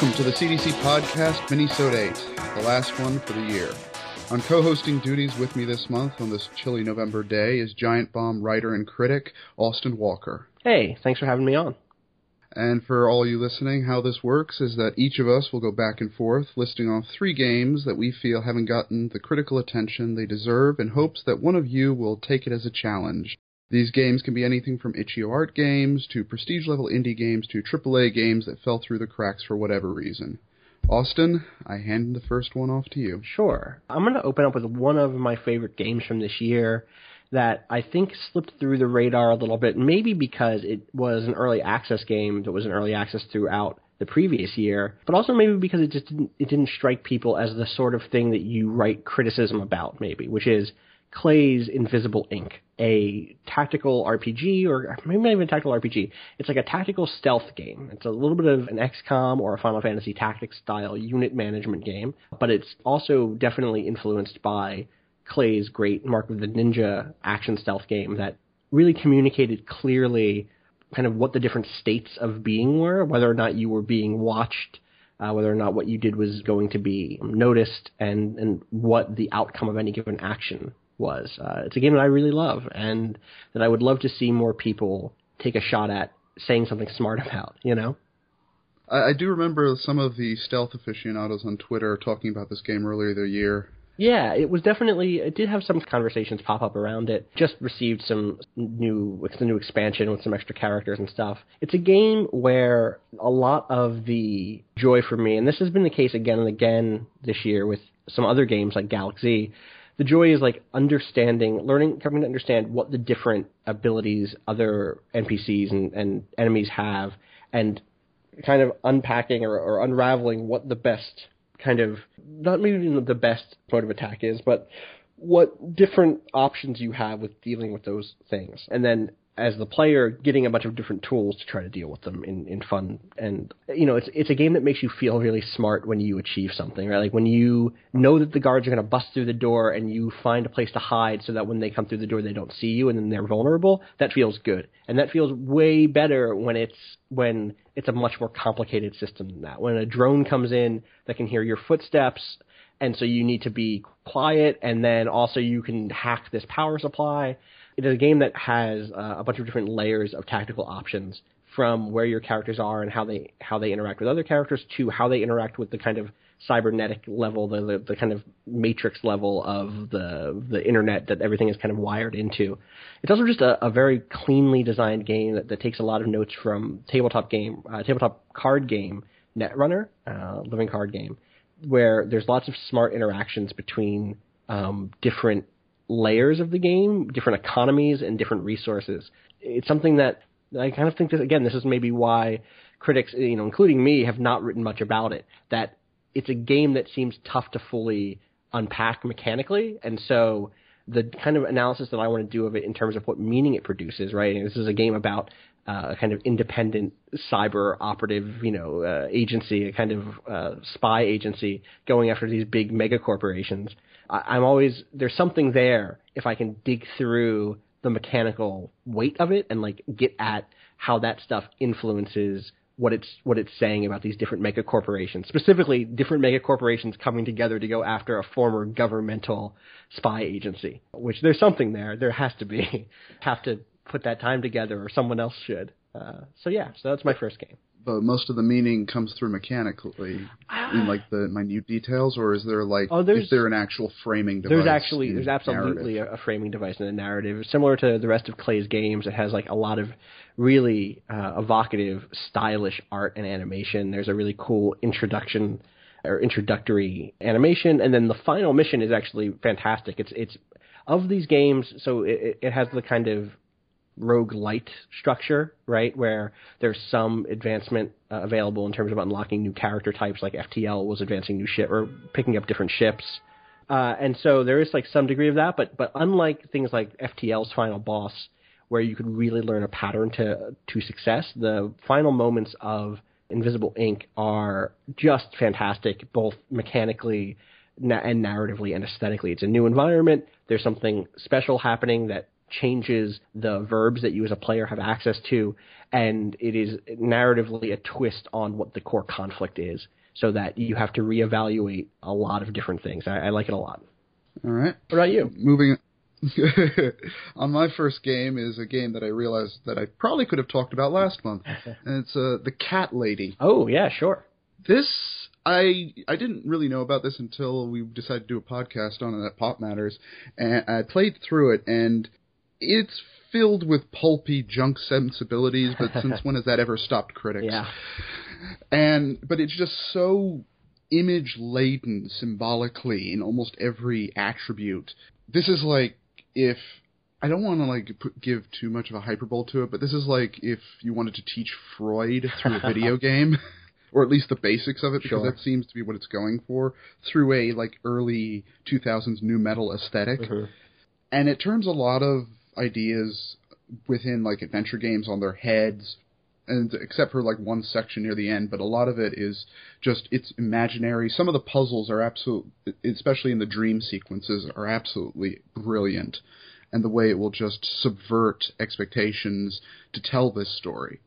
Welcome to the CDC Podcast Minnesota 8, the last one for the year. On co-hosting duties with me this month on this chilly November day is Giant Bomb writer and critic Austin Walker. Hey, thanks for having me on. And for all you listening, how this works is that each of us will go back and forth listing off three games that we feel haven't gotten the critical attention they deserve in hopes that one of you will take it as a challenge. These games can be anything from itch.io art games to prestige level indie games to AAA games that fell through the cracks for whatever reason. Austin, I hand the first one off to you. Sure. I'm going to open up with one of my favorite games from this year that I think slipped through the radar a little bit, maybe because it was an early access game that was an early access throughout the previous year, but also maybe because it just didn't it didn't strike people as the sort of thing that you write criticism about, maybe, which is Klei's Invisible, Inc., a tactical RPG, or maybe not even a tactical RPG. It's like a tactical stealth game. It's a little bit of an XCOM or a Final Fantasy Tactics style unit management game, but it's also definitely influenced by Klei's great Mark of the Ninja action stealth game that really communicated clearly kind of what the different states of being were, whether or not you were being watched, uh, whether or not what you did was going to be noticed, and, and what the outcome of any given action was. Uh, it's a game that I really love, and that I would love to see more people take a shot at saying something smart about. You know. I, I do remember some of the stealth aficionados on Twitter talking about this game earlier the year. Yeah, it was definitely. It did have some conversations pop up around it. Just received some new, a new expansion with some extra characters and stuff. It's a game where a lot of the joy for me, and this has been the case again and again this year with some other games like Galaxy, the joy is like understanding, learning, coming to understand what the different abilities other NPCs and, and enemies have, and kind of unpacking or, or unraveling what the best kind of not maybe the best mode of attack is, but what different options you have with dealing with those things, and then as the player getting a bunch of different tools to try to deal with them in, in fun. And you know it's it's a game that makes you feel really smart when you achieve something right? Like when you know that the guards are going to bust through the door and you find a place to hide so that when they come through the door they don't see you and then they're vulnerable that feels good. And that feels way better when it's when it's a much more complicated system than that. When a drone comes in that can hear your footsteps and so you need to be quiet and then also you can hack this power supply it is a game that has uh, a bunch of different layers of tactical options from where your characters are and how they how they interact with other characters to how they interact with the kind of cybernetic level, the, the, the kind of matrix level of the the internet that everything is kind of wired into. It's also just a, a very cleanly designed game that, that takes a lot of notes from tabletop game, uh, tabletop card game, Netrunner, uh, living card game, where there's lots of smart interactions between um, different layers of the game, different economies, and different resources. It's something that I kind of think that again, this is maybe why critics, you know, including me, have not written much about it. That it's a game that seems tough to fully unpack mechanically, and so the kind of analysis that I want to do of it in terms of what meaning it produces, right? And this is a game about uh, a kind of independent cyber operative, you know, uh, agency, a kind of uh, spy agency going after these big mega corporations. I, I'm always there's something there if I can dig through the mechanical weight of it and like get at how that stuff influences what it's what it's saying about these different mega corporations, specifically different mega corporations coming together to go after a former governmental spy agency. Which there's something there. There has to be. Have to put that time together, or someone else should. Uh, so yeah, so that's my first game but most of the meaning comes through mechanically in like the minute details, or is there like oh, is there an actual framing device? There's actually there's absolutely a, a, framing device in the narrative, similar to the rest of Klei's games. It has like a lot of really uh, evocative, stylish art and animation. There's a really cool introduction or introductory animation, and then the final mission is actually fantastic. It's it's of these games, so it, it has the kind of roguelite structure, right? Where there's some advancement uh, available in terms of unlocking new character types, like FTL was advancing new ship or picking up different ships. Uh, and so there is like some degree of that, but but unlike things like FTL's final boss, where you could really learn a pattern to to success, the final moments of Invisible, Inc. are just fantastic, both mechanically and narratively and aesthetically. It's a new environment. There's something special happening that changes the verbs that you as a player have access to, and it is narratively a twist on what the core conflict is, so that you have to reevaluate a lot of different things. I, I like it a lot. All right. What about you? Moving on my first game is a game that I realized that I probably could have talked about last month, and it's uh, the Cat Lady. Oh yeah, sure. This I I didn't really know about this until we decided to do a podcast on it at Pop Matters, and I played through it, and it's filled with pulpy junk sensibilities. But since when has that ever stopped critics? Yeah. And but it's just so image laden symbolically in almost every attribute. This is like if I don't want to like put, give too much of a hyperbole to it, but this is like if you wanted to teach Freud through a video game, or at least the basics of it, because Sure. that seems to be what it's going for through a like early 2000s nu metal esthetic Mhm. and it turns a lot of ideas within like adventure games on their heads and except for like one section near the end but a lot of it is just it's imaginary some of the puzzles are absolute especially in the dream sequences are absolutely brilliant and the way it will just subvert expectations to tell this story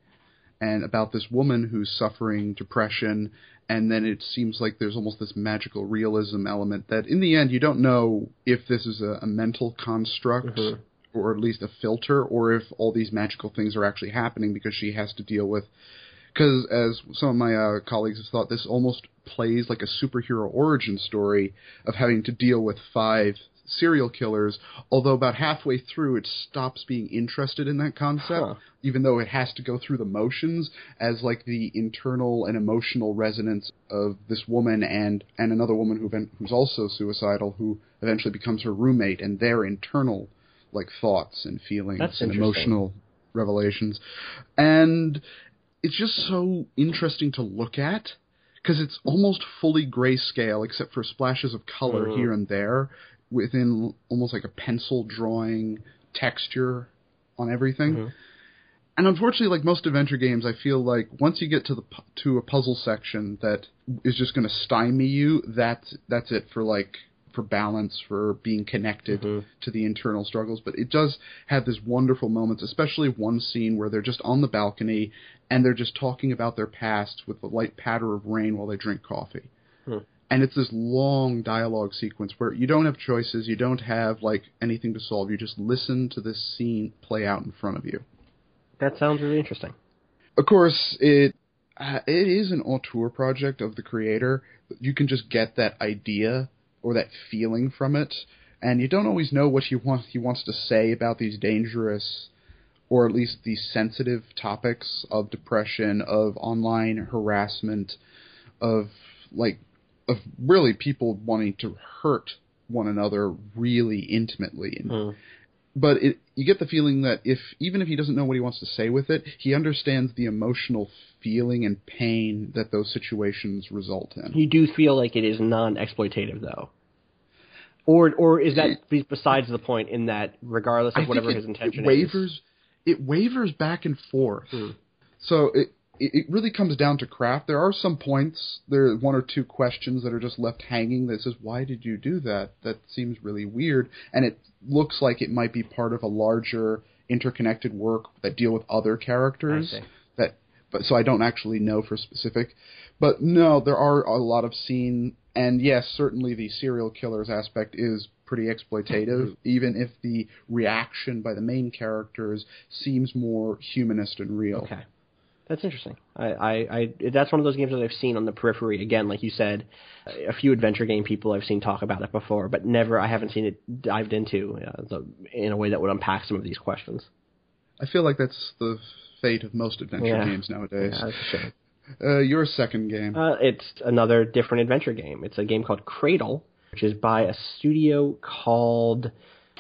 and about this woman who's suffering depression and then it seems like there's almost this magical realism element that in the end you don't know if this is a, a mental construct Mhm. Or at least a filter or if all these magical things are actually happening because she has to deal with because as some of my uh, colleagues have thought this almost plays like a superhero origin story of having to deal with five serial killers although about halfway through it stops being interested in that concept Huh. even though it has to go through the motions as like the internal and emotional resonance of this woman and and another woman who who's also suicidal who eventually becomes her roommate and their internal like thoughts and feelings That's and emotional revelations and it's just so interesting to look at because it's almost fully grayscale except for splashes of color Mhm. here and there within almost like a pencil drawing texture on everything Mhm. and unfortunately, like most adventure games, I feel like once you get to the to a puzzle section that is just going to stymie you, that's that's it for like for balance, for being connected Mhm. to the internal struggles. But it does have this wonderful moments, especially one scene where they're just on the balcony and they're just talking about their past with the light patter of rain while they drink coffee. Hmm. And it's this long dialogue sequence where you don't have choices, you don't have like anything to solve. You just listen to this scene play out in front of you That sounds really interesting. of course, it uh, it is an auteur project of the creator. You can just get that idea or that feeling from it, and you don't always know what he wants he wants to say about these dangerous or at least these sensitive topics of depression, of online harassment, of like of really people wanting to hurt one another really intimately and Mm. But it, you get the feeling that if even if he doesn't know what he wants to say with it, he understands the emotional feeling and pain that those situations result in. You do feel like it is non-exploitative, though, or or is that be- besides the point in that regardless I of whatever think it, his intention it wavers, it wavers back and forth. Hmm. So it it really comes down to craft. There are some points, there are one or two questions that are just left hanging that says, "Why did you do that?" That seems really weird, and it looks like it might be part of a larger interconnected work that deal with other characters. That but so I don't actually know for specific. But no, there are a lot of scene and yes, certainly the serial killers aspect is pretty exploitative, even if the reaction by the main characters seems more humanist and real. Okay, that's interesting. I, I, I, that's one of those games that I've seen on the periphery. Again, like you said, a few adventure game people I've seen talk about it before, but never, I haven't seen it dived into uh, the, in a way that would unpack some of these questions. I feel like that's the fate of most adventure Yeah. games nowadays. Yeah, that's a shame. Uh, your second game. Uh, it's another different adventure game. It's a game called Cradle, which is by a studio called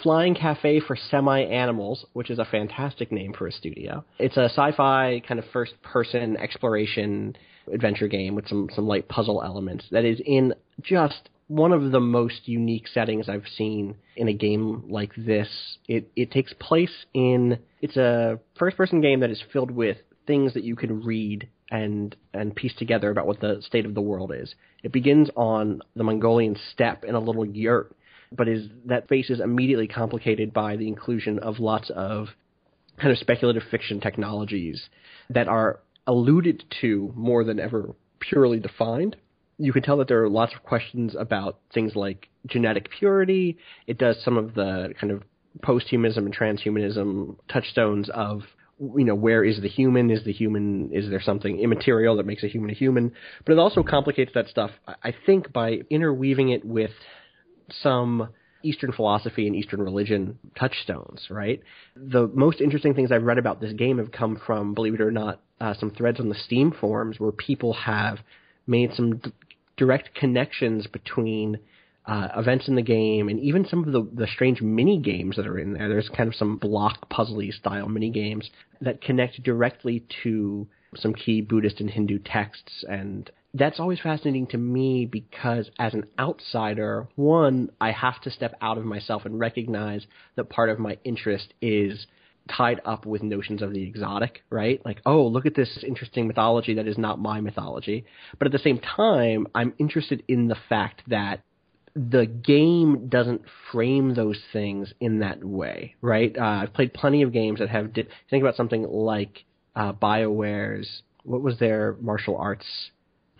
Flying Cafe for Semianimals, which is a fantastic name for a studio. It's a sci-fi kind of first-person exploration adventure game with some some light puzzle elements that is in just one of the most unique settings I've seen in a game like this. It it takes place in it's a first-person game that is filled with things that you can read and and piece together about what the state of the world is. It begins on the Mongolian steppe in a little yurt but is that space is immediately complicated by the inclusion of lots of kind of speculative fiction technologies that are alluded to more than ever purely defined. You can tell that there are lots of questions about things like genetic purity. It does some of the kind of posthumanism and transhumanism touchstones of you know where is the human is the human is there something immaterial that makes a human a human but it also complicates that stuff i think by interweaving it with some Eastern philosophy and Eastern religion touchstones, right? The most interesting things I've read about this game have come from, believe it or not, uh, some threads on the Steam forums where people have made some d- direct connections between uh, events in the game and even some of the, the strange mini games that are in there. There's kind of some block puzzly style mini games that connect directly to some key Buddhist and Hindu texts and that's always fascinating to me because as an outsider, one, I have to step out of myself and recognize that part of my interest is tied up with notions of the exotic, right? Like, oh, look at this interesting mythology that is not my mythology. But at the same time, I'm interested in the fact that the game doesn't frame those things in that way, right? Uh, I've played plenty of games that have. Di- think about something like uh, Bioware's. What was their martial arts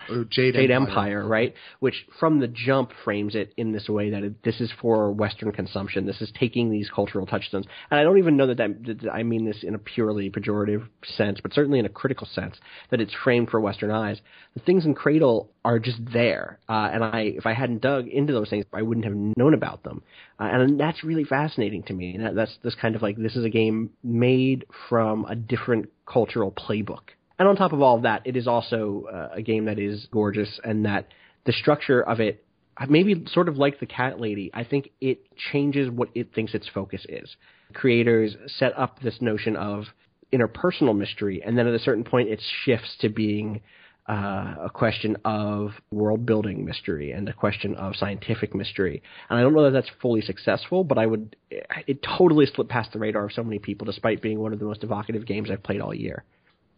or Jade, Jade Empire. Empire. right? Which from the jump frames it in this way that it, this is for Western consumption. This is taking these cultural touchstones, and I don't even know that, that, that I mean this in a purely pejorative sense, but certainly in a critical sense that it's framed for Western eyes. The things in Cradle are just there, uh, and I if I hadn't dug into those things, I wouldn't have known about them, uh, and that's really fascinating to me. That, that's this kind of like this is a game made from a different cultural playbook. And on top of all of that, it is also uh, a game that is gorgeous and that the structure of it, maybe sort of like the Cat Lady, I think it changes what it thinks its focus is. Creators set up this notion of interpersonal mystery, and then at a certain point, it shifts to being uh, a question of world building mystery and a question of scientific mystery. And I don't know that that's fully successful, but I would, it totally slipped past the radar of so many people despite being one of the most evocative games I've played all year.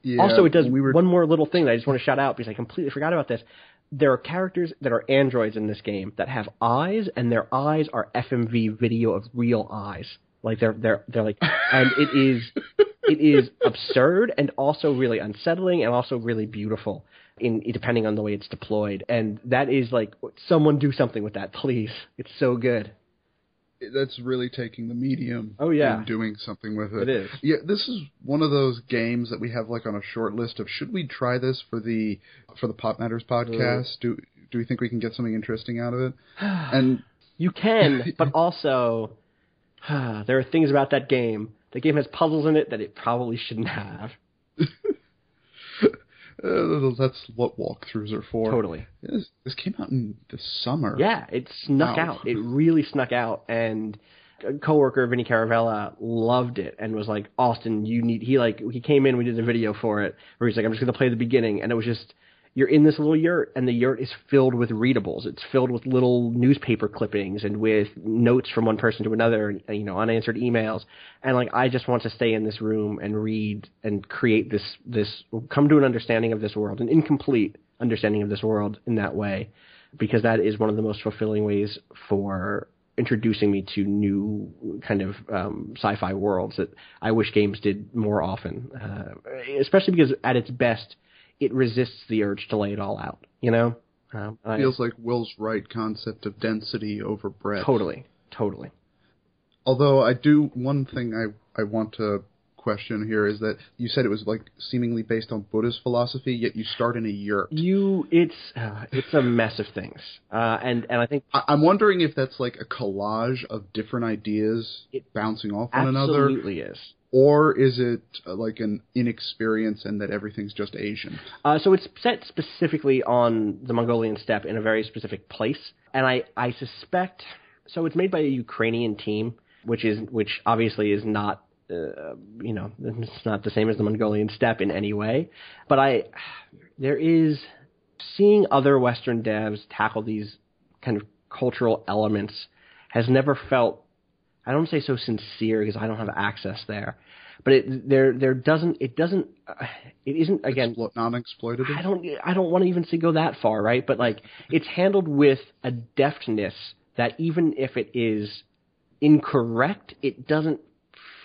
Yeah, also, it does we were, one more little thing that I just want to shout out because I completely forgot about this. There are characters that are androids in this game that have eyes, and their eyes are FMV video of real eyes. Like they're they're they're like, and it is it is absurd and also really unsettling and also really beautiful in depending on the way it's deployed. And that is like someone do something with that, please. It's so good. That's really taking the medium Oh, yeah. and doing something with it. It is. Yeah, this is one of those games that we have like on a short list of should we try this for the for the Pop Matters podcast? Do do we think we can get something interesting out of it? And You can, but also there are things about that game. The game has puzzles in it that it probably shouldn't have. Uh, that's what walkthroughs are for. Totally. This, this came out in the summer. Yeah, it snuck Wow. out. It really snuck out, and a coworker Vinny Caravella loved it and was like, "Austin, you need." He like he came in, we did a video for it, where he's like, "I'm just gonna play the beginning," and it was just you're in this little yurt, and the yurt is filled with readables. It's filled with little newspaper clippings and with notes from one person to another, and, you know, unanswered emails. And like, I just want to stay in this room and read and create this this come to an understanding of this world, an incomplete understanding of this world in that way because that is one of the most fulfilling ways for introducing me to new kind of um, sci-fi worlds that I wish games did more often. Uh, especially because at its best, it resists the urge to lay it all out. You know, um, I- Feels like Will's right concept of density over breadth. totally, totally. Although I do one thing I I want to question here is that you said it was like seemingly based on Buddhist philosophy, yet you start in a yurt. You, it's uh, it's a mess of things, uh, and and I think I, I'm wondering if that's like a collage of different ideas It bouncing off one another, absolutely is. Or is it uh, like an inexperience and that everything's just Asian? Uh, so it's set specifically on the Mongolian steppe in a very specific place, and I, I suspect so. It's made by a Ukrainian team, which is which obviously is not uh, you know it's not the same as the Mongolian steppe in any way, but I there is seeing other Western devs tackle these kind of cultural elements has never felt I don't say so sincere because I don't have access there, but it there there doesn't it doesn't uh, it isn't again Explo- non-exploitative. I don't I don't want to even say go that far, right? But like it's handled with a deftness that even if it is incorrect, it doesn't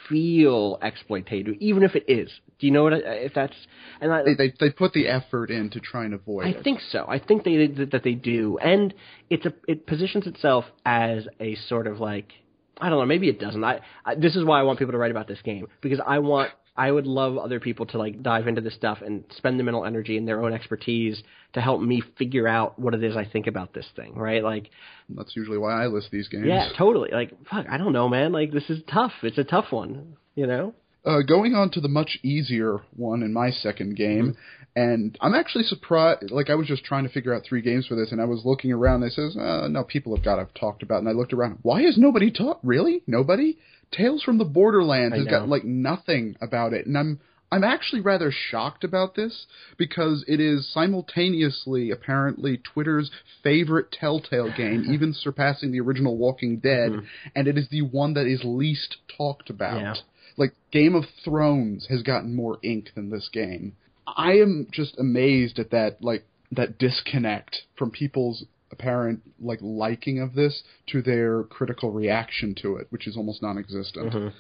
feel exploitative, even if it is. Do you know what? I, if that's and I, They, they they put the effort in to try and avoid I it. think so. I think they that they do, and it's a it positions itself as a sort of like I don't know. Maybe it doesn't. I, I this is why I want people to write about this game because I want I would love other people to like dive into this stuff and spend the mental energy and their own expertise to help me figure out what it is I think about this thing. Right? Like That's usually why I list these games. yeah, totally. Like fuck, I don't know, man. Like this is tough. It's a tough one. You know. Uh, going on to the much easier one in my second game, Mm-hmm. and I'm actually surprised. Like I was just trying to figure out three games for this, and I was looking around. And it says, uh, "No, people have got to have talked about." And I looked around. Why has nobody talked? Really, nobody? Tales from the Borderlands I has know. got like nothing about it, and I'm I'm actually rather shocked about this because it is simultaneously apparently Twitter's favorite Telltale game, even surpassing the original Walking Dead, and it is the one that is least talked about. Yeah. Like Game of Thrones has gotten more ink than this game. I am just amazed at that like that disconnect from people's apparent like liking of this to their critical reaction to it, which is almost non-existent. Mhm.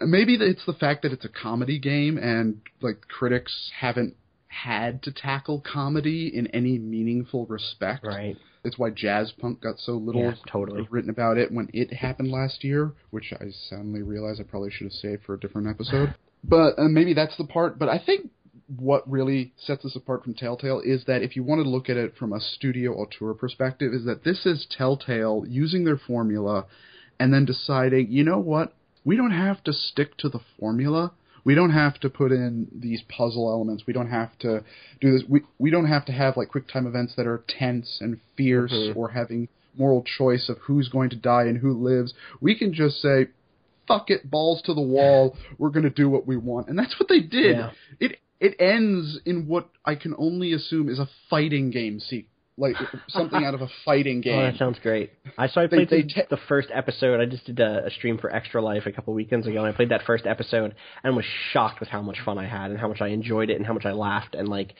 Maybe it's the fact that it's a comedy game and like critics haven't had to tackle comedy in any meaningful respect. Right. It's why Jazzpunk got so little Yeah, totally. written about it when it happened last year, which I suddenly realized I probably should have saved for a different episode. but uh, maybe that's the part. But I think what really sets this apart from Telltale is that if you want to look at it from a studio auteur perspective, is that this is Telltale using their formula and then deciding, you know what, we don't have to stick to the formula. We don't have to put in these puzzle elements. We don't have to do this. We we don't have to have like quick time events that are tense and fierce Mhm. or having moral choice of who's going to die and who lives. We can just say, "Fuck it, balls to the wall. We're going to do what we want," and that's what they did. Yeah. It it ends in what I can only assume is a fighting game sequence, like something out of a fighting game. Oh, that sounds great. I so I They- played they the, te- the first episode. I just did a, a stream for Extra Life a couple weekends ago, and I played that first episode and was shocked with how much fun I had and how much I enjoyed it and how much I laughed and like,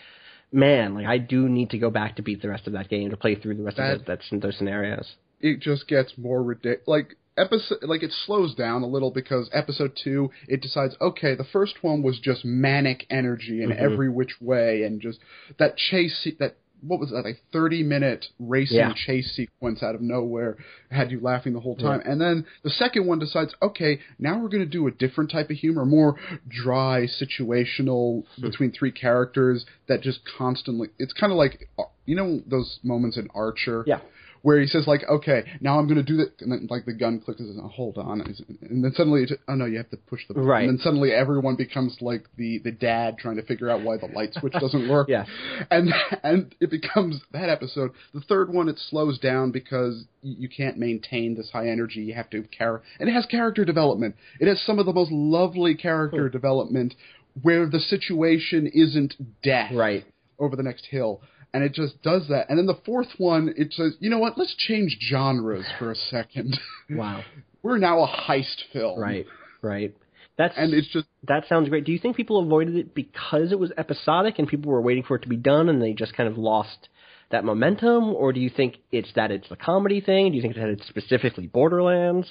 man, like I do need to go back to beat the rest of that game to play through the rest That- of those, that, those scenarios. it just gets more ridiculous. Like episode, like it slows down a little because episode two, it decides, okay, the first one was just manic energy in Mhm. every which way, and just that chase, that what was that, like thirty minute racing Yeah. chase sequence out of nowhere had you laughing the whole time. And then the second one decides, okay, now we're going to do a different type of humor, more dry, situational Hmm. between three characters that just constantly. It's kind of like you know those moments in Archer Yeah. Where he says like, okay, now I'm going to do that, and then like the gun clicks, and says, oh, hold on, and then suddenly, oh no, you have to push the button. Right. and then suddenly everyone becomes like the the dad trying to figure out why the light switch doesn't work. Yeah. and and it becomes that episode. The third one, it slows down because you can't maintain this high energy. You have to char- and it has character development. It has some of the most lovely character development where the situation isn't death Right. over the next hill. And it just does that. And then the fourth one, it says, you know what, let's change genres for a second. Wow. We're now a heist film. Right. Right. That's And it's just, that sounds great. Do you think people avoided it because it was episodic and people were waiting for it to be done and they just kind of lost that momentum, or do you think it's that it's a comedy thing? Do you think that it's specifically Borderlands?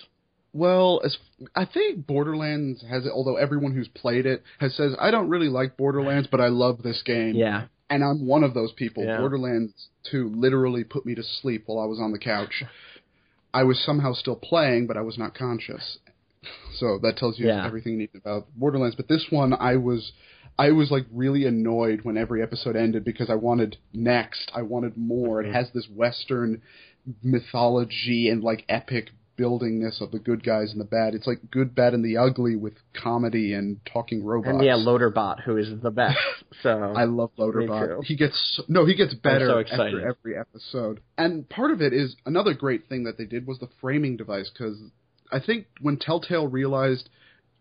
well, as I think Borderlands has it, although everyone who's played it has says, I don't really like Borderlands, but I love this game. Yeah. And I'm one of those people. Yeah. Borderlands 2 literally put me to sleep while I was on the couch. I was somehow still playing, but I was not conscious. So that tells you Yeah. everything you need about Borderlands. But this one, I was, I was like really annoyed when every episode ended because I wanted next. I wanted more. Mhm. It has this Western mythology and like epic buildingness of the good guys and the bad. It's like good, bad, and the ugly with comedy and talking robots. And yeah, Loaderbot, who is the best. So I love Loaderbot. He gets so, no, he gets better so after every episode. And part of it is another great thing that they did was the framing device because I think when Telltale realized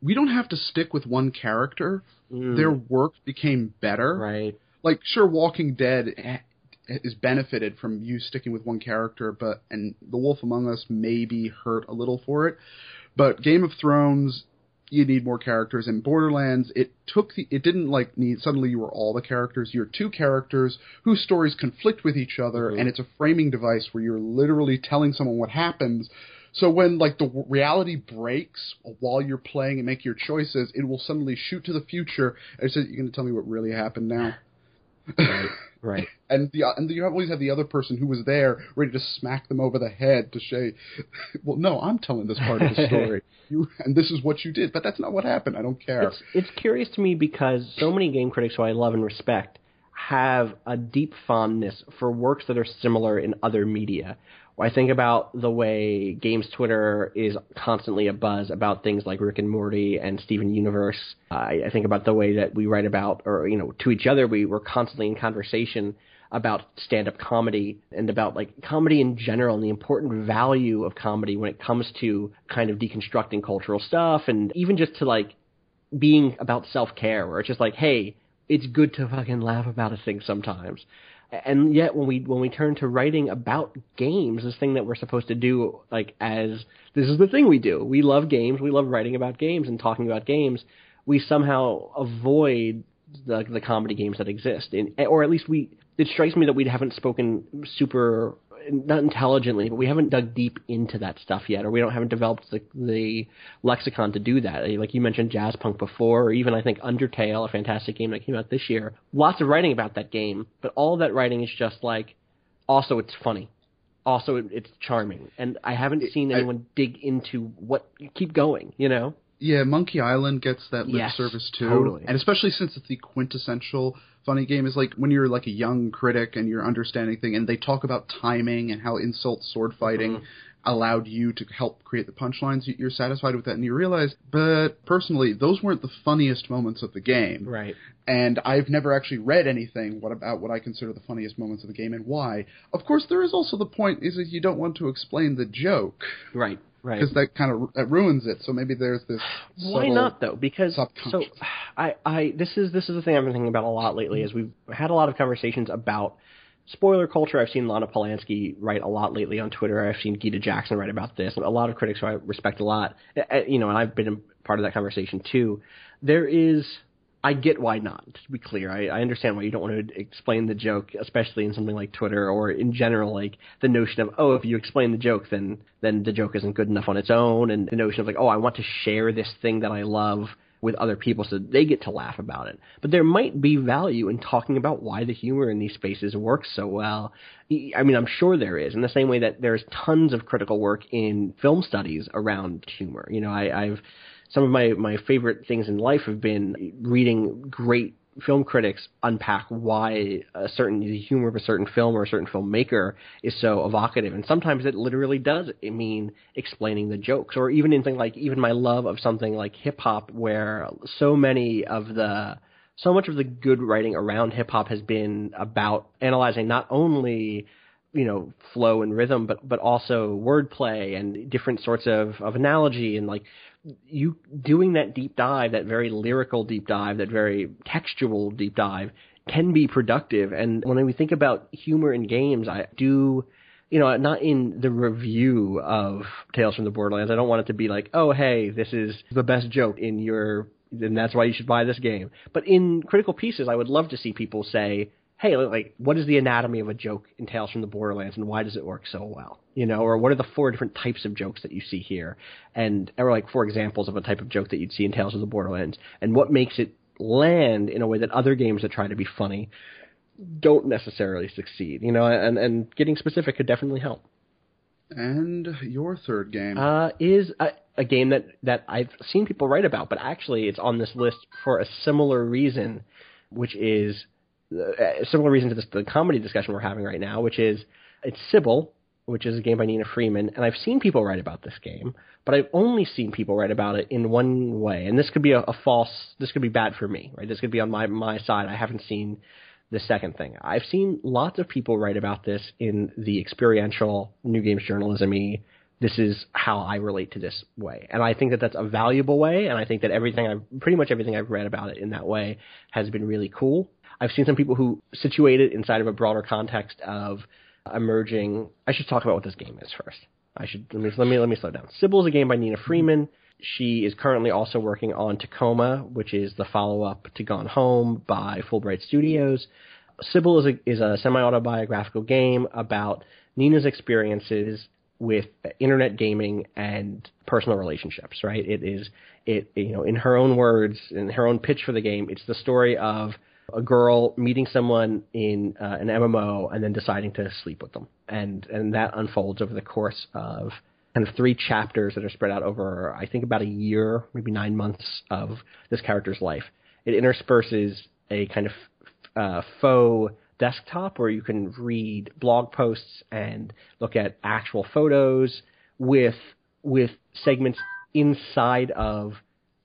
we don't have to stick with one character, mm, their work became better. right. Like sure, Walking Dead ha- is benefited from you sticking with one character, but and The Wolf Among Us maybe hurt a little for it. But Game of Thrones you need more characters. In Borderlands, it took the, it didn't like need, suddenly you were all the characters. You're two characters whose stories conflict with each other, Mhm. and it's a framing device where you're literally telling someone what happens. So when like the w- reality breaks while you're playing and make your choices, it will suddenly shoot to the future and say, "You're going to tell me what really happened now." Right. Right. and the and you always have the other person who was there ready to smack them over the head to say, "Well, no, I'm telling this part of the story, you, and this is what you did." But that's not what happened. I don't care. It's it's curious to me because so many game critics who I love and respect have a deep fondness for works that are similar in other media. I think about the way games Twitter is constantly a buzz about things like Rick and Morty and Steven Universe. I, I think about the way that we write about, or you know, to each other, we were constantly in conversation about stand-up comedy and about like comedy in general and the important value of comedy when it comes to kind of deconstructing cultural stuff and even just to like being about self-care where it's just like hey it's good to fucking laugh about a thing sometimes and yet when we when we turn to writing about games this thing that we're supposed to do like as this is the thing we do. We love games. We love writing about games and talking about games. We somehow avoid the the comedy games that exist. Or at least we it strikes me that we haven't spoken super not intelligently, but we haven't dug deep into that stuff yet, or we don't haven't developed the the lexicon to do that. Eh, like you mentioned, Jazzpunk before, or even I think Undertale, a fantastic game that came out this year. Lots of writing about that game, but all that writing is just like, also it's funny, also it, it's charming, and I haven't seen I- anyone dig into what. Keep going, you know. Yeah, Monkey Island gets that lip Yes, service too, totally. and especially since it's the quintessential funny game. Is like when you're like a young critic and you're understanding thing, and they talk about timing and how insult sword fighting Mhm. allowed you to help create the punchlines. you- You're satisfied with that, and you realize, but personally, those weren't the funniest moments of the game. Right. and I've never actually read anything what about what I consider the funniest moments of the game and why. Of course, there is also the point is that you don't want to explain the joke Right. Right. because that kind of that ruins it. So maybe there's this. Why not though? Because so. I, I this is this is the thing I've been thinking about a lot lately. Is we've had a lot of conversations about spoiler culture. I've seen Lana Polansky write a lot lately on Twitter. I've seen Gita Jackson write about this. A lot of critics who I respect a lot, you know, and I've been a part of that conversation too. There is. I get why not. To be clear, I, I understand why you don't want to explain the joke, especially in something like Twitter or in general, like the notion of oh, if you explain the joke, then then the joke isn't good enough on its own, and the notion of like oh, I want to share this thing that I love with other people so they get to laugh about it. But there might be value in talking about why the humor in these spaces works so well. I mean, I'm sure there is, in the same way that there's tons of critical work in film studies around humor. You know, I, I've some of my my favorite things in life have been reading great film critics unpack why a certain the humor of a certain film or a certain filmmaker is so evocative. And sometimes it literally does mean explaining the jokes or even in things like even my love of something like hip hop where so many of the so much of the good writing around hip hop has been about analyzing not only you know flow and rhythm but but also wordplay and different sorts of of analogy and like you doing that deep dive, that very lyrical deep dive, that very textual deep dive can be productive. And when we think about humor in games, I do, you know, not in the review of Tales from the Borderlands. I don't want it to be like, oh, hey, this is the best joke in your, and that's why you should buy this game. But in critical pieces, I would love to see people say, hey, like, what is the anatomy of a joke in Tales from the Borderlands, and why does it work so well? You know, or what are the four different types of jokes that you see here, and or like four examples of a type of joke that you'd see in Tales of the Borderlands, and what makes it land in a way that other games that try to be funny don't necessarily succeed. You know, and and getting specific could definitely help. And your third game. Uh, is a, a game that that I've seen people write about, but actually it's on this list for a similar reason, which is a similar reason to this, the comedy discussion we're having right now, which is it's Sybil, which is a game by Nina Freeman, and I've seen people write about this game, but I've only seen people write about it in one way, and this could be a, a false, this could be bad for me, right? This could be on my my side. I haven't seen the second thing. I've seen lots of people write about this in the experiential new games journalism this is how I relate to this way. And I think that that's a valuable way, and I think that everything I've, pretty much everything I've read about it in that way has been really cool. I've seen some people who situate it inside of a broader context of emerging. I should talk about what this game is first. I should let me let me let me slow down. Sybil is a game by Nina Freeman. she is currently also working on Tacoma, which is the follow up to Gone Home by Fullbright Studios. Sybil is a, is a semi autobiographical game about Nina's experiences with internet gaming and personal relationships, right? It is, it, you know, in her own words, in her own pitch for the game, it's the story of a girl meeting someone in uh, an MMO and then deciding to sleep with them. And, and that unfolds over the course of kind of three chapters that are spread out over, I think, about a year, maybe nine months of this character's life. It intersperses a kind of uh, faux desktop where you can read blog posts and look at actual photos with with segments inside of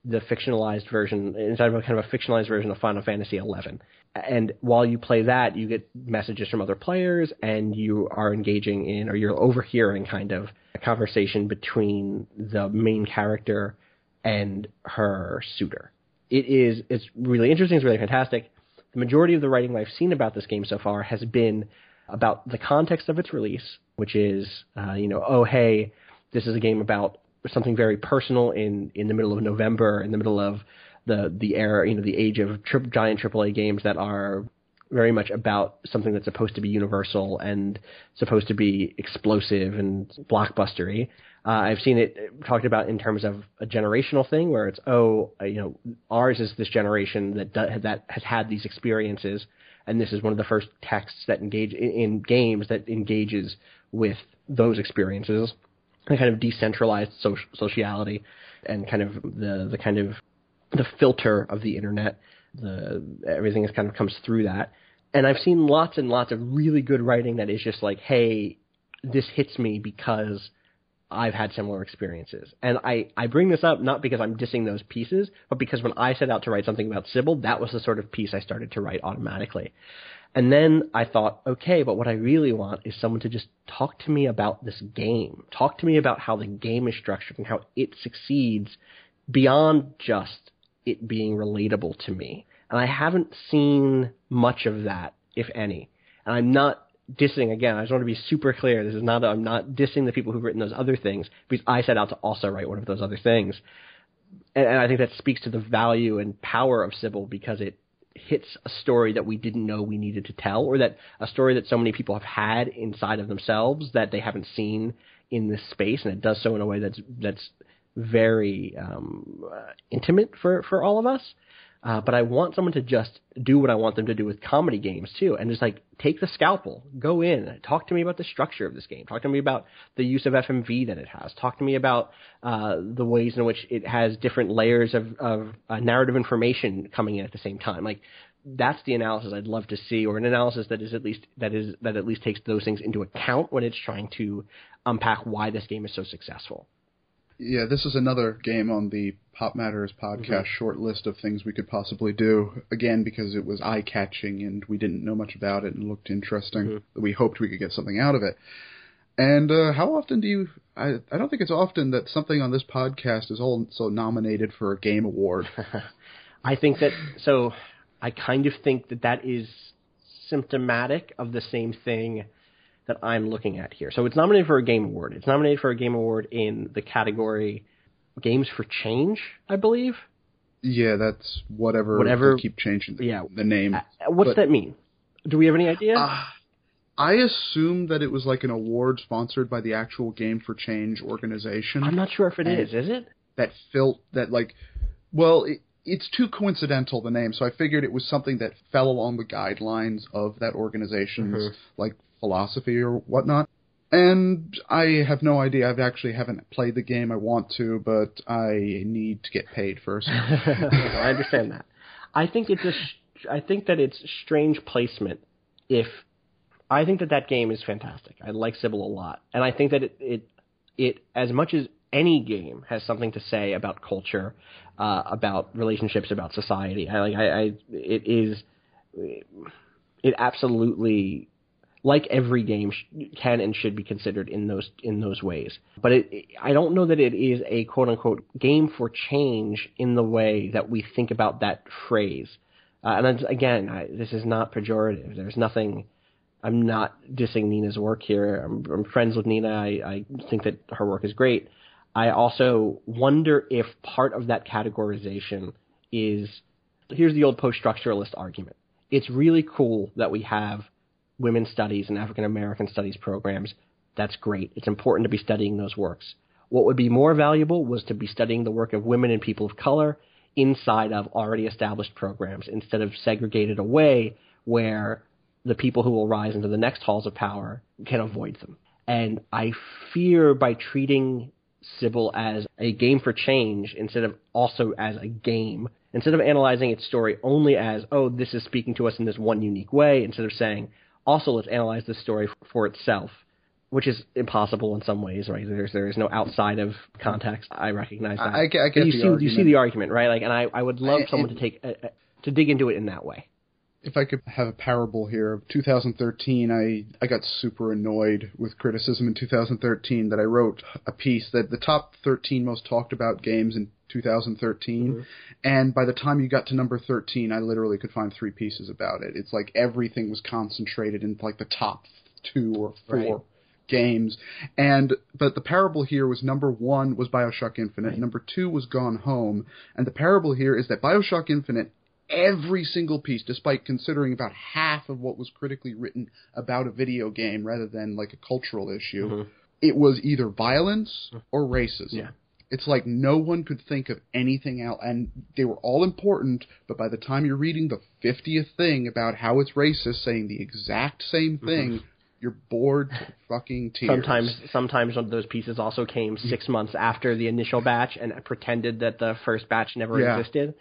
the fictionalized version, inside of a kind of a fictionalized version of Final Fantasy XI. And while you play that, you get messages from other players, and you are engaging in, or you're overhearing kind of a conversation between the main character and her suitor. It is, it's really interesting, it's really fantastic. The majority of the writing I've seen about this game so far has been about the context of its release, which is, uh, you know, oh, hey, this is a game about something very personal in in the middle of November, in the middle of the the era, you know, the age of tri- giant AAA games that are very much about something that's supposed to be universal and supposed to be explosive and blockbustery. Uh, I've seen it talked about in terms of a generational thing, where it's oh, uh, you know, ours is this generation that do, that has had these experiences, and this is one of the first texts that engage in, in games that engages with those experiences the kind of decentralized social, sociality and kind of the the kind of the filter of the internet. The everything is kind of comes through that. And I've seen lots and lots of really good writing that is just like, hey, this hits me because I've had similar experiences. And I, I bring this up not because I'm dissing those pieces, but because when I set out to write something about Sybil, that was the sort of piece I started to write automatically. And then I thought, okay, but what I really want is someone to just talk to me about this game. Talk to me about how the game is structured and how it succeeds beyond just it being relatable to me. And I haven't seen much of that, if any. And I'm not dissing again. I just want to be super clear. This is not. I'm not dissing the people who've written those other things because I set out to also write one of those other things. And, and I think that speaks to the value and power of Sybil because it hits a story that we didn't know we needed to tell, or that a story that so many people have had inside of themselves that they haven't seen in this space, and it does so in a way that's that's very um, uh, intimate for for all of us. Uh, but I want someone to just do what I want them to do with comedy games too, and just like take the scalpel, go in, talk to me about the structure of this game, talk to me about the use of FMV that it has, talk to me about uh, the ways in which it has different layers of, of uh, narrative information coming in at the same time. Like that's the analysis I'd love to see, or an analysis that is at least that is that at least takes those things into account when it's trying to unpack why this game is so successful. Yeah, this is another game on the Pop Matters podcast mm-hmm. short list of things we could possibly do. Again, because it was eye catching and we didn't know much about it and looked interesting. Mm-hmm. We hoped we could get something out of it. And uh, how often do you? I I don't think it's often that something on this podcast is also nominated for a game award. I think that so. I kind of think that that is symptomatic of the same thing that I'm looking at here. So it's nominated for a Game Award. It's nominated for a Game Award in the category Games for Change, I believe. Yeah, that's whatever. Whatever. keep changing the, yeah. the name. Uh, what's but, that mean? Do we have any idea? Uh, I assume that it was like an award sponsored by the actual Game for Change organization. I'm not sure if it is. Is it? That felt that like, well, it, it's too coincidental the name, so I figured it was something that fell along the guidelines of that organization's mm-hmm. like philosophy or whatnot. And I have no idea. I've actually haven't played the game. I want to, but I need to get paid first. I understand that. I think it's a. I think that it's strange placement. If I think that that game is fantastic. I like Sybil a lot, and I think that it it, it as much as any game has something to say about culture, uh, about relationships, about society. I like. I, I it is. It absolutely like every game can and should be considered in those in those ways. But it, I don't know that it is a quote unquote game for change in the way that we think about that phrase. Uh, and again, I, this is not pejorative. There's nothing. I'm not dissing Nina's work here. I'm, I'm friends with Nina. I, I think that her work is great. I also wonder if part of that categorization is here's the old post structuralist argument. It's really cool that we have women's studies and African American studies programs. That's great. It's important to be studying those works. What would be more valuable was to be studying the work of women and people of color inside of already established programs instead of segregated away where the people who will rise into the next halls of power can avoid them. And I fear by treating Cibele as a game for change instead of also as a game, instead of analyzing its story only as, oh, this is speaking to us in this one unique way, instead of saying, also let's analyze this story for itself, which is impossible in some ways, right? There's there is no outside of context. I recognize that. I, I get, I get you see argument. you see the argument, right? Like, and I, I would love I- someone and- to take a, a, to dig into it in that way. If I could have a parable here of 2013, I I got super annoyed with criticism in 2013 that I wrote a piece that the top 13 most talked about games in 2013, mm-hmm. and by the time you got to number 13, I literally could find three pieces about it. It's like everything was concentrated in like the top two or four. Right. Games and but the parable here was number one was Bioshock Infinite, Right. number two was Gone Home, and the parable here is that Bioshock Infinite every single piece, despite considering about half of what was critically written about a video game rather than like a cultural issue, Mhm. it was either violence or racism. Yeah. It's like no one could think of anything else, and they were all important. But by the time you're reading the fiftieth thing about how it's racist, saying the exact same thing, you're bored to fucking tears. Sometimes, sometimes one of those pieces also came six months after the initial batch and pretended that the first batch never Yeah. existed.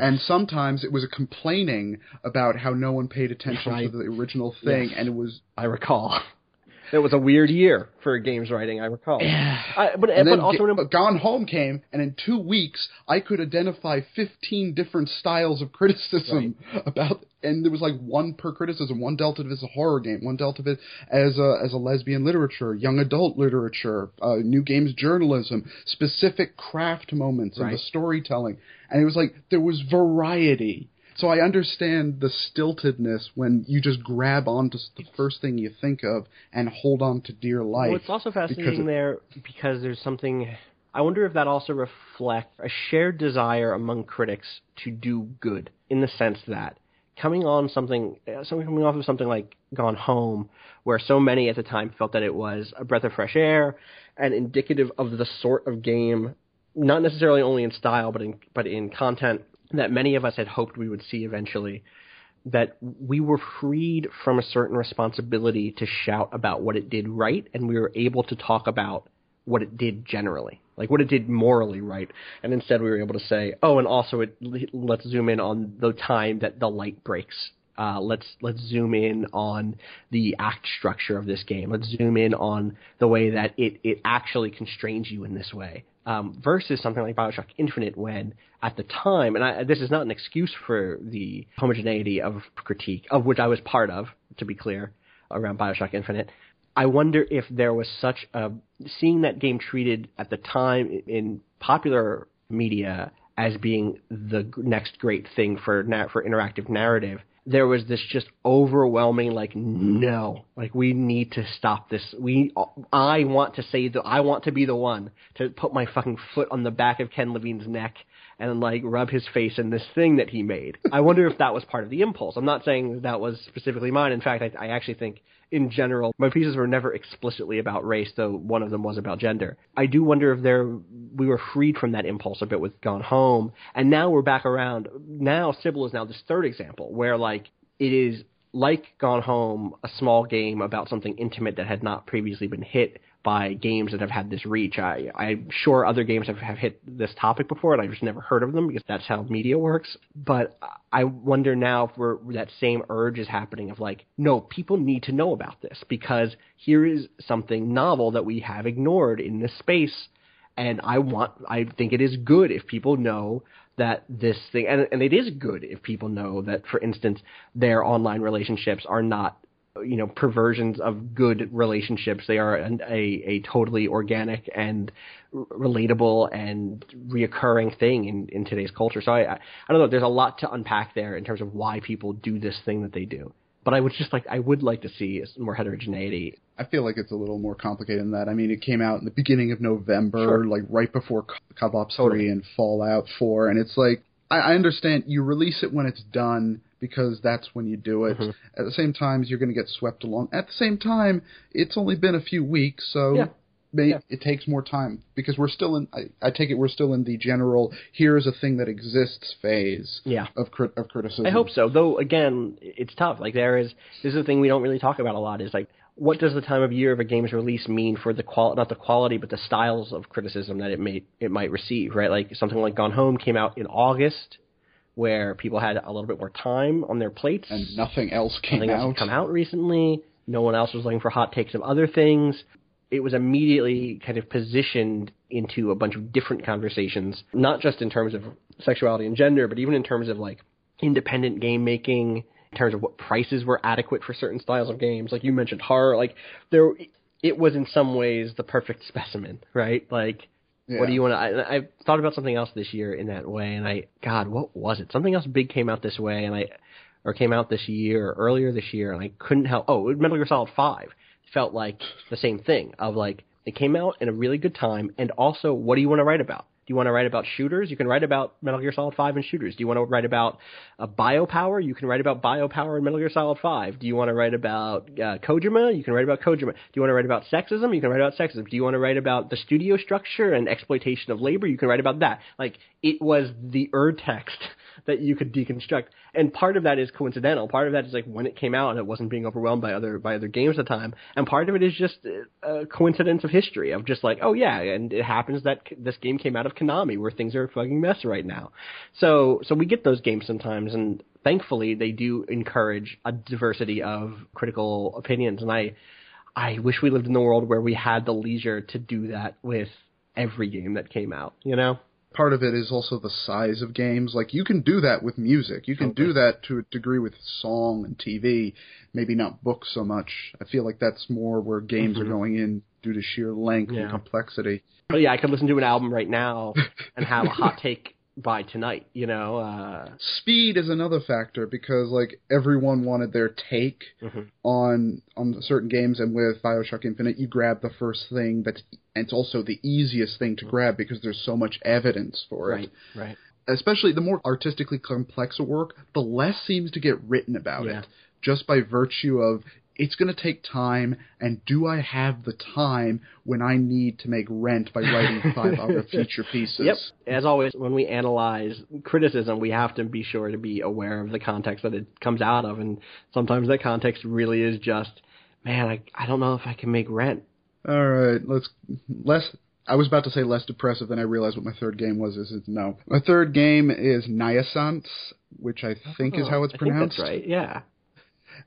And sometimes it was a complaining about how no one paid attention Right. to the original thing, Yes. and it was I recall. It was a weird year for games writing. I recall. I, but And but also Ga- in a- but Gone Home came, and in two weeks, I could identify 15 different styles of criticism about, and there was like one per criticism. One dealt with it as a horror game, one dealt with it as a as a lesbian literature, young adult literature, uh, new games journalism, specific craft moments of Right. the storytelling, and it was like there was variety. So I understand the stiltedness when you just grab onto the first thing you think of and hold on to dear life. Well, it's also fascinating it- there because there's something. I wonder if that also reflects a shared desire among critics to do good, in the sense that coming on something, uh, something coming off of something like Gone Home, where so many at the time felt that it was a breath of fresh air and indicative of the sort of game, not necessarily only in style but in but in content that many of us had hoped we would see eventually that we were freed from a certain responsibility to shout about what it did right, and we were able to talk about what it did generally, like what it did morally right, and instead we were able to say, oh, and also it, let's zoom in on the time that the light breaks. Uh, let's let's zoom in on the act structure of this game. Let's zoom in on the way that it it actually constrains you in this way. Um, versus something like Bioshock Infinite, when at the time, and I, this is not an excuse for the homogeneity of critique, of which I was part of, to be clear, around Bioshock Infinite. I wonder if there was such a seeing that game treated at the time in popular media as being the next great thing for for interactive narrative. There was this just overwhelming like no, like we need to stop this. We I want to say that I want to be the one to put my fucking foot on the back of Ken Levine's neck and like rub his face in this thing that he made. I wonder if that was part of the impulse. I'm not saying that was specifically mine. In fact, I, I actually think in general my pieces were never explicitly about race, though one of them was about gender. I do wonder if there we were freed from that impulse a bit with Gone Home, and now we're back around. Now Cibele is now this third example where like it is like Gone Home, a small game about something intimate that had not previously been hit by games that have had this reach. I, I'm sure other games have, have hit this topic before, and I've just never heard of them because that's how media works. But I wonder now if we're, that same urge is happening of like, no, people need to know about this because here is something novel that we have ignored in this space and I want I think it is good if people know that this thing and, and it is good if people know that for instance their online relationships are not you know perversions of good relationships they are an, a a totally organic and r- relatable and reoccurring thing in in today's culture so I, I I don't know there's a lot to unpack there in terms of why people do this thing that they do but I would just like I would like to see more heterogeneity. I feel like it's a little more complicated than that. I mean, it came out in the beginning of November, Sure. like right before Black Ops Totally. 3 and Fallout 4, and it's like I, I understand you release it when it's done because that's when you do it. Mhm. At the same time, you're going to get swept along. At the same time, it's only been a few weeks, so Yeah. may, Yeah. it takes more time because we're still in. I, I take it we're still in the general here's a thing that exists phase Yeah. of crit, of criticism. I hope so. Though again, it's tough. Like there is this is the thing we don't really talk about a lot is like what does the time of year of a game's release mean for the qual not the quality but the styles of criticism that it may it might receive, right? Like something like Gone Home came out in August where people had a little bit more time on their plates and nothing else came Nothing else out. come out recently. No one else was looking for hot takes of other things. It was immediately kind of positioned into a bunch of different conversations, not just in terms of sexuality and gender, but even in terms of like independent game making, in terms of what prices were adequate for certain styles of games. Like you mentioned horror, like there, it was in some ways the perfect specimen, right? Like Yeah. what do you want to? I, I thought about something else this year in that way, and I, God, what was it? Something else big came out this way, and I, or came out this year or earlier this year, and I couldn't help. Oh, Metal Gear Solid Five felt like the same thing of like it came out in a really good time, and also, what do you want to write about? Do you want to write about shooters? You can write about Metal Gear Solid 5 and shooters. Do you want to write about uh, biopower? You can write about biopower in Metal Gear Solid 5. Do you want to write about uh, Kojima? You can write about Kojima. Do you want to write about sexism? You can write about sexism. Do you want to write about the studio structure and exploitation of labor? You can write about that. Like, it was the ur text that you could deconstruct. And part of that is coincidental. Part of that is like when it came out and it wasn't being overwhelmed by other by other games at the time. And part of it is just a coincidence of history of just like, oh yeah, and it happens that this game came out of Konami where things are a fucking mess right now. So so we get those games sometimes and thankfully they do encourage a diversity of critical opinions and I I wish we lived in the world where we had the leisure to do that with every game that came out, you know? Part of it is also the size of games. Like you can do that with music. You can do that to a degree with song and TV. Maybe not books so much. I feel like that's more where games Mhm. are going in due to sheer length Yeah. and complexity. But yeah, I could listen to an album right now and have a hot take by tonight, you know? Uh, Speed is another factor because like everyone wanted their take mhm. on on certain games, and with Bioshock Infinite, you grab the first thing that's and it's also the easiest thing to grab because there's so much evidence for it. Right, right. especially the more artistically complex a work, the less seems to get written about Yeah. it, just by virtue of it's going to take time, and do I have the time when I need to make rent by writing five other feature pieces? Yep. As always, when we analyze criticism, we have to be sure to be aware of the context that it comes out of, and sometimes that context really is just, man, I I don't know if I can make rent. All right, let's less. I was about to say less depressive, then I realized what my third game was. Is no. My third game is NaissanceE, which I think is oh, how it's Oh, I think pronounced. that's right. Yeah.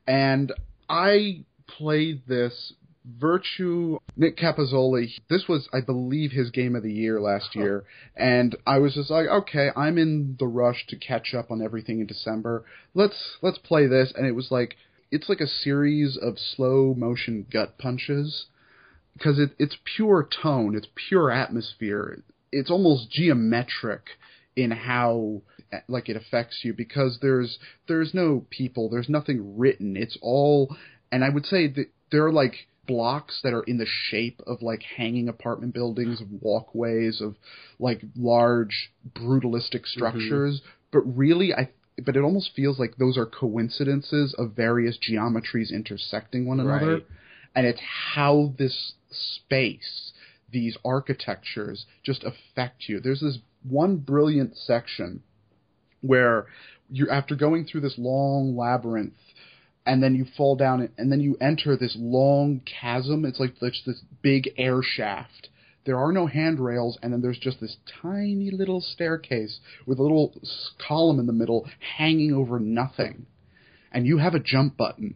and I played this Virtue Nick Capozzoli. This was, I believe, his game of the year last year, and I was just like, okay, I'm in the rush to catch up on everything in December. Let's let's play this, and it was like it's like a series of slow motion gut punches. Because it, it's pure tone, it's pure atmosphere, it's almost geometric in how like it affects you because there's there's no people, there's nothing written. It's all, and I would say that there are like blocks that are in the shape of like hanging apartment buildings, of walkways, of like large brutalistic mm-hmm. structures. But really, I but it almost feels like those are coincidences of various geometries intersecting one another Right. and it's how this space, these architectures, just affect you. There's this one brilliant section where you after going through this long labyrinth and then you fall down and then you enter this long chasm. It's like this, this big air shaft. There are no handrails, and then there's just this tiny little staircase with a little column in the middle hanging over nothing. And you have a jump button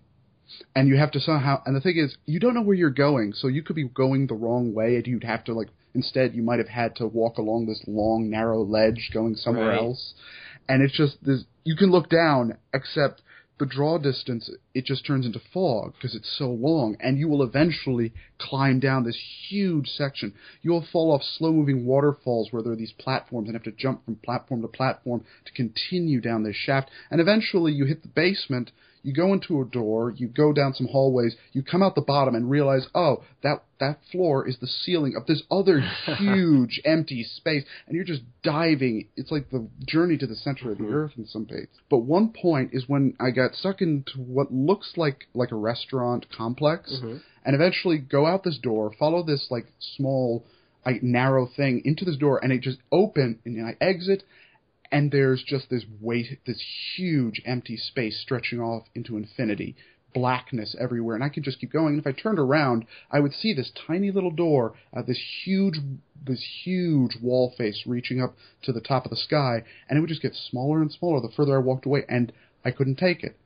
and you have to somehow and the thing is you don't know where you're going so you could be going the wrong way and you'd have to like instead you might have had to walk along this long narrow ledge going somewhere Right. else and it's just this you can look down except the draw distance it just turns into fog because it's so long, and you will eventually climb down this huge section. You'll fall off slow moving waterfalls where there are these platforms and have to jump from platform to platform to continue down this shaft, and eventually you hit the basement you go into a door, you go down some hallways, you come out the bottom and realize, oh, that that floor is the ceiling of this other huge empty space, and you're just diving. It's like the journey to the center of the mm-hmm. earth in some ways. But one point is when I got stuck into what looks like like a restaurant complex, mm-hmm. and eventually go out this door, follow this like small, like narrow thing into this door, and it just open, and I exit, and there's just this weight, this huge empty space stretching off into infinity, blackness everywhere, and I could just keep going. And if I turned around, I would see this tiny little door, uh, this huge, this huge wall face reaching up to the top of the sky, and it would just get smaller and smaller the further I walked away, and I couldn't take it.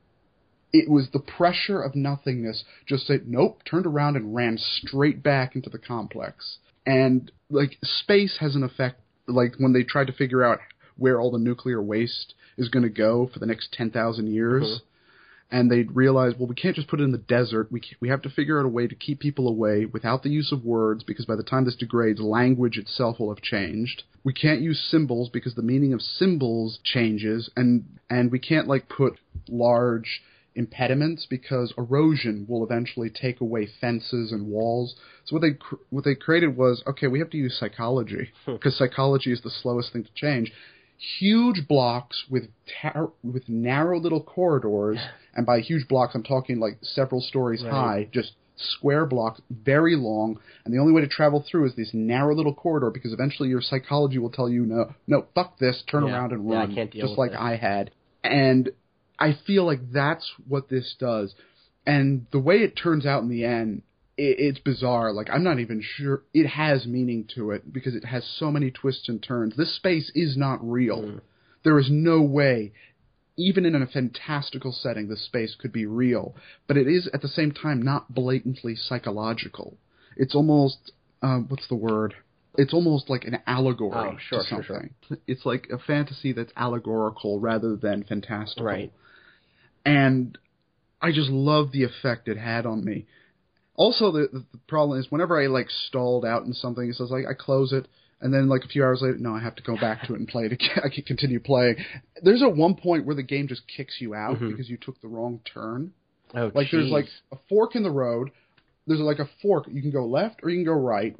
It was the pressure of nothingness. Just said nope, turned around and ran straight back into the complex. And like space has an effect. Like when they tried to figure out where all the nuclear waste is going to go for the next 10,000 years. Mm-hmm. And they realized, well, we can't just put it in the desert. We we have to figure out a way to keep people away without the use of words, because by the time this degrades, language itself will have changed. We can't use symbols because the meaning of symbols changes, and and we can't like put large impediments because erosion will eventually take away fences and walls. So what they what they created was okay, we have to use psychology because hmm. psychology is the slowest thing to change huge blocks with tar- with narrow little corridors, and by huge blocks I'm talking like several stories right. high, just square blocks, very long, and the only way to travel through is this narrow little corridor because eventually your psychology will tell you no, no, fuck this, turn yeah. around and run, yeah, just like I had. And I feel like that's what this does. And the way it turns out in the end it's bizarre. Like I'm not even sure it has meaning to it because it has so many twists and turns. This space is not real. Mm. There is no way, even in a fantastical setting, the space could be real. But it is at the same time not blatantly psychological. It's almost uh, what's the word? It's almost like an allegory oh, sure, to something. Sure, sure. It's like a fantasy that's allegorical rather than fantastical. Right. And I just love the effect it had on me. Also, the, the problem is whenever I like stalled out in something, it says like I close it, and then like a few hours later, no, I have to go back to it and play it again. I can continue playing. There's a one point where the game just kicks you out mm-hmm. because you took the wrong turn. Oh, like geez. there's like a fork in the road. There's like a fork. You can go left or you can go right.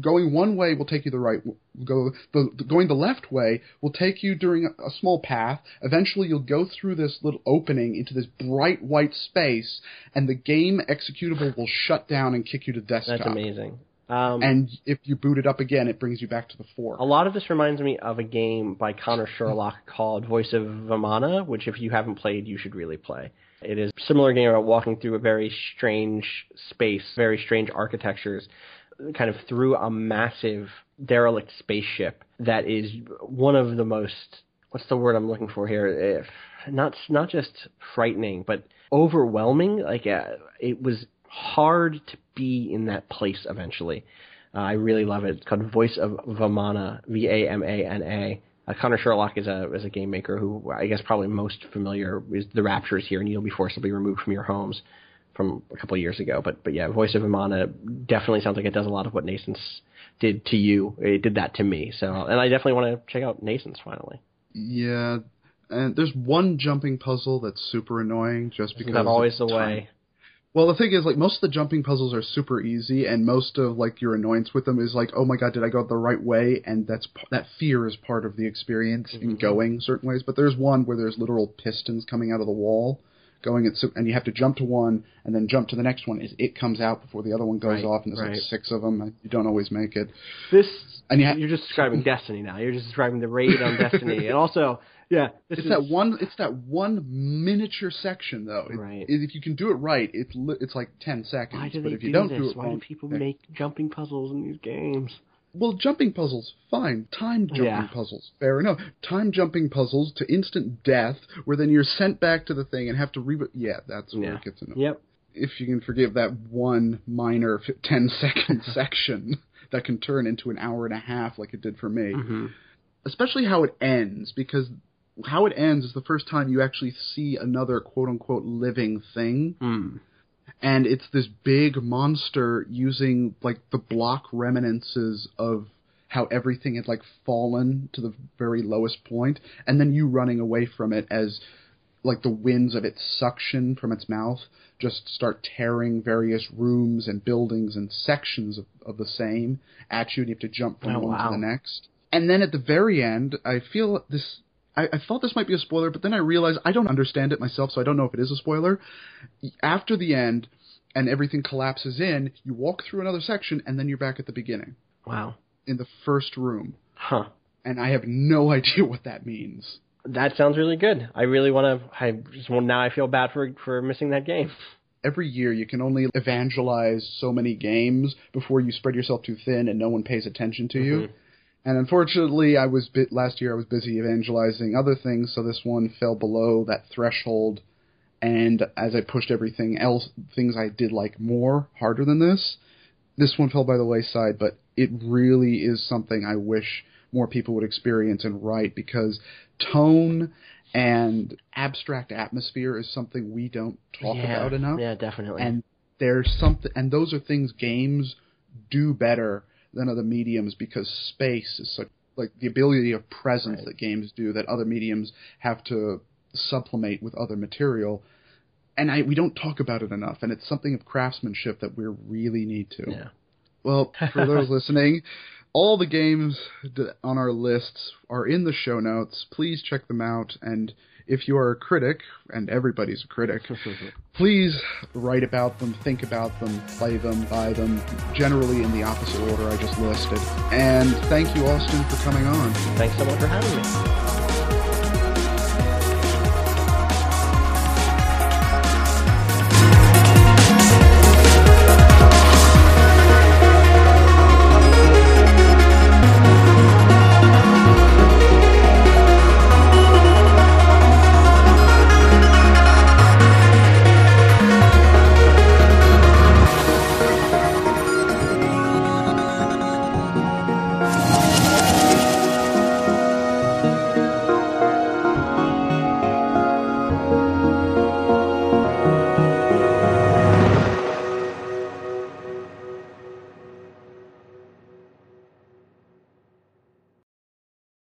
Going one way will take you the right go the, the, going the left way will take you during a, a, small path. Eventually you'll go through this little opening into this bright white space and the game executable will shut down and kick you to desktop. That's amazing um, and if you boot it up again, it brings you back to the four. A lot of this reminds me of a game by Connor Sherlock called Voice of Vamana, which if you haven't played, you should really play. It is a similar game about walking through a very strange space, very strange architectures, kind of through a massive derelict spaceship that is one of the most what's the word I'm looking for here? If not not just frightening, but overwhelming. Like uh, it was hard to be in that place eventually. Uh, I really love it. It's called Voice of Vamana, V A M A N A. Uh, Connor Sherlock is a is a game maker who I guess probably most familiar is the Raptures here, and you'll be forcibly removed from your homes from a couple of years ago. But but yeah, Voice of Vamana definitely sounds like it does a lot of what NaissanceE did to you. It did that to me. So and I definitely want to check out NaissanceE finally. Yeah, and there's one jumping puzzle that's super annoying just because. Isn't that always the time. way? Well, the thing is, like, most of the jumping puzzles are super easy, and most of like your annoyance with them is like, oh my god, did I go the right way? And that's that fear is part of the experience mm-hmm. in going certain ways. But there's one where there's literal pistons coming out of the wall, going at and you have to jump to one and then jump to the next one. Is it comes out before the other one goes right, off, and there's right. like six of them. You don't always make it. This and you ha- you're just describing Destiny now. You're just describing the raid on Destiny, and also yeah, it's is, that one. It's that one miniature section though. It, right. if you can do it right, it's it's like ten seconds. Why do but they if you do don't this? do it Why wrong, do people make jumping puzzles in these games? Well, jumping puzzles, fine. Time jumping yeah. puzzles, fair enough. Time jumping puzzles to instant death, where then you're sent back to the thing and have to reboot. Yeah, that's where yeah. it gets annoying. Yep. If you can forgive that one minor 10 second section that can turn into an hour and a half like it did for me. Mm-hmm. Especially how it ends, because how it ends is the first time you actually see another quote unquote living thing. Mm. And it's this big monster using like the block reminiscences of how everything had like fallen to the very lowest point, and then you running away from it as like the winds of its suction from its mouth just start tearing various rooms and buildings and sections of, of the same at you, and you have to jump from Oh, one wow. to the next. And then at the very end, I feel this. I, I thought this might be a spoiler, but then I realized I don't understand it myself, so I don't know if it is a spoiler. After the end, and everything collapses in, you walk through another section, and then you're back at the beginning Wow. in the first room. Huh. And I have no idea what that means. That sounds really good. I really want to. I just well, now I feel bad for for missing that game. every year you can only evangelize so many games before you spread yourself too thin and no one pays attention to you. Mm-hmm. And unfortunately, I was bit last year. I was busy evangelizing other things, so this one fell below that threshold. And as I pushed everything else, things I did like more harder than this, this one fell by the wayside. But it really is something I wish more people would experience and write because tone and abstract atmosphere is something we don't talk yeah. about enough Yeah, definitely. and there's something and those are things games do better than other mediums because space is such like the ability of presence Right. that games do that other mediums have to supplement with other material and I we don't talk about it enough and it's something of craftsmanship that we really need to yeah. well for those listening all the games on our lists are in the show notes please check them out and if you are a critic and everybody's a critic please write about them, think about them, play them, buy them, generally in the opposite order I just listed. And thank you, Austin, for coming on. Thanks so much for having me.